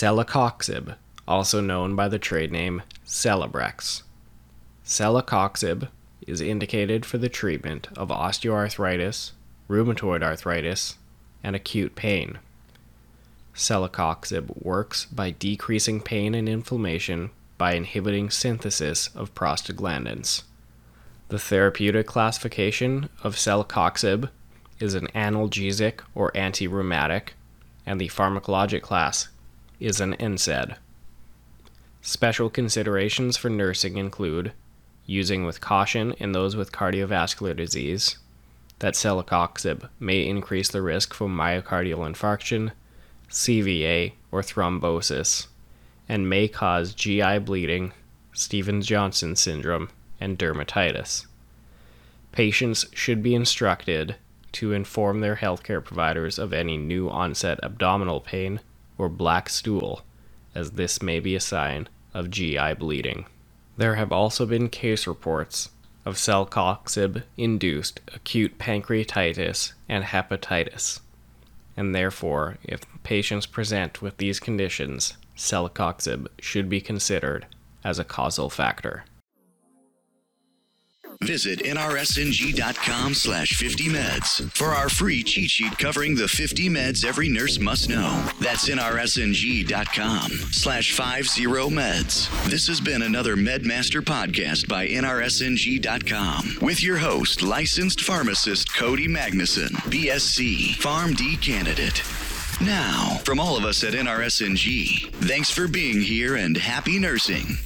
Celecoxib, also known by the trade name Celebrex. Celecoxib is indicated for the treatment of osteoarthritis, rheumatoid arthritis, and acute pain. Celecoxib works by decreasing pain and inflammation by inhibiting synthesis of prostaglandins. The therapeutic classification of celecoxib is an analgesic or anti-rheumatic, and the pharmacologic class is an NSAID. Special considerations for nursing include using with caution in those with cardiovascular disease, that celecoxib may increase the risk for myocardial infarction, CVA, or thrombosis, and may cause GI bleeding, Stevens Johnson syndrome, and dermatitis. Patients should be instructed to inform their healthcare providers of any new onset abdominal pain or black stool, as this may be a sign of GI bleeding. There have also been case reports of celecoxib induced acute pancreatitis and hepatitis, and therefore, if patients present with these conditions, celecoxib should be considered as a causal factor. Visit nrsng.com slash 50meds for our free cheat sheet covering the 50 meds every nurse must know. That's nrsng.com slash 50meds. This has been another MedMaster podcast by nrsng.com with your host, licensed pharmacist Cody Magnuson, BSc, PharmD candidate. Now, from all of us at NRSNG, thanks for being here and happy nursing.